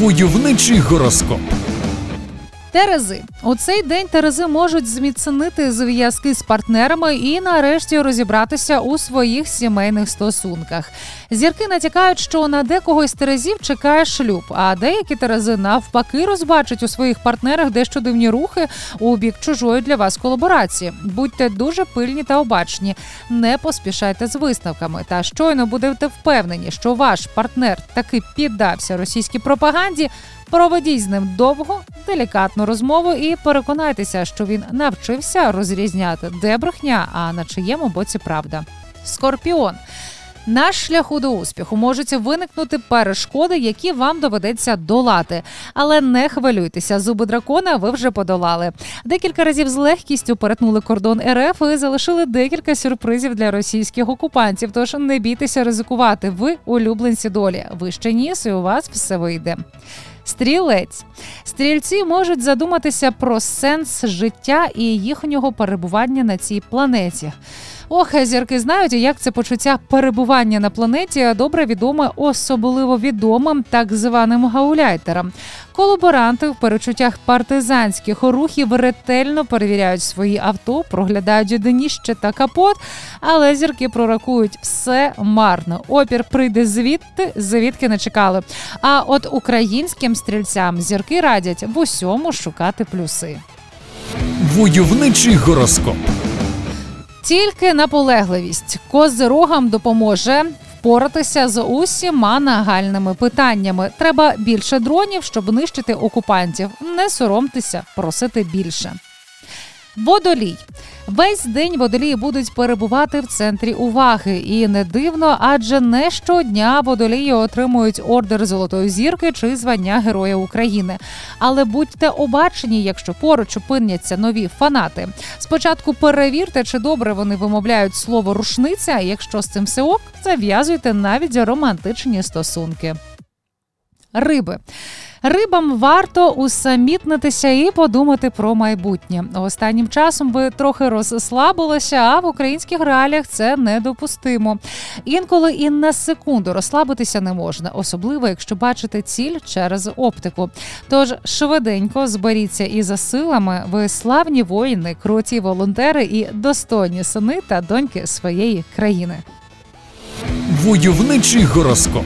Войовничий гороскоп. Терези у цей день Терези можуть зміцнити зв'язки з партнерами і нарешті розібратися у своїх сімейних стосунках. Зірки натякають, що на декого з Терезів чекає шлюб, а деякі Терези навпаки розбачать у своїх партнерах дещо дивні рухи у бік чужої для вас колаборації. Будьте дуже пильні та обачні, не поспішайте з висновками. Та щойно будете впевнені, що ваш партнер таки піддався російській пропаганді. Проведіть з ним довго, делікатну розмову і переконайтеся, що він навчився розрізняти, де брехня, а на чиєму боці правда. Скорпіон. На шляху до успіху можуть виникнути перешкоди, які вам доведеться долати. Але не хвилюйтеся, зуби дракона ви вже подолали. Декілька разів з легкістю перетнули кордон РФ і залишили декілька сюрпризів для російських окупантів. Тож не бійтеся ризикувати. Ви улюбленці долі. Ви ще ніс, і у вас все вийде. Стрілець стрільці можуть задуматися про сенс життя і їхнього перебування на цій планеті. Ох, зірки знають, як це почуття перебування на планеті добре відоме, особливо відомим так званим гауляйтерам. Колаборанти в перечуттях партизанських рухів ретельно перевіряють свої авто, проглядають дніще та капот, але зірки пророкують все марно. Опір прийде звідти, звідки не чекали. А от українським стрільцям зірки радять в усьому шукати плюси. Войовничий гороскоп. Тільки наполегливість козирогам допоможе впоратися з усіма нагальними питаннями. Треба більше дронів, щоб нищити окупантів. Не соромтеся, просити більше. Водолій весь день водолії будуть перебувати в центрі уваги, і не дивно, адже не щодня водолії отримують ордер Золотої зірки чи звання Героя України. Але будьте обачені, якщо поруч опиняться нові фанати. Спочатку перевірте, чи добре вони вимовляють слово рушниця. Якщо з цим все ок, зав'язуйте навіть романтичні стосунки. Риби Рибам варто усамітнитися і подумати про майбутнє. Останнім часом ви трохи розслабилися, а в українських реаліях це недопустимо. Інколи і на секунду розслабитися не можна, особливо якщо бачите ціль через оптику. Тож швиденько зберіться і за силами. Ви славні воїни, круті волонтери і достойні сини та доньки своєї країни. Войовничий гороскоп.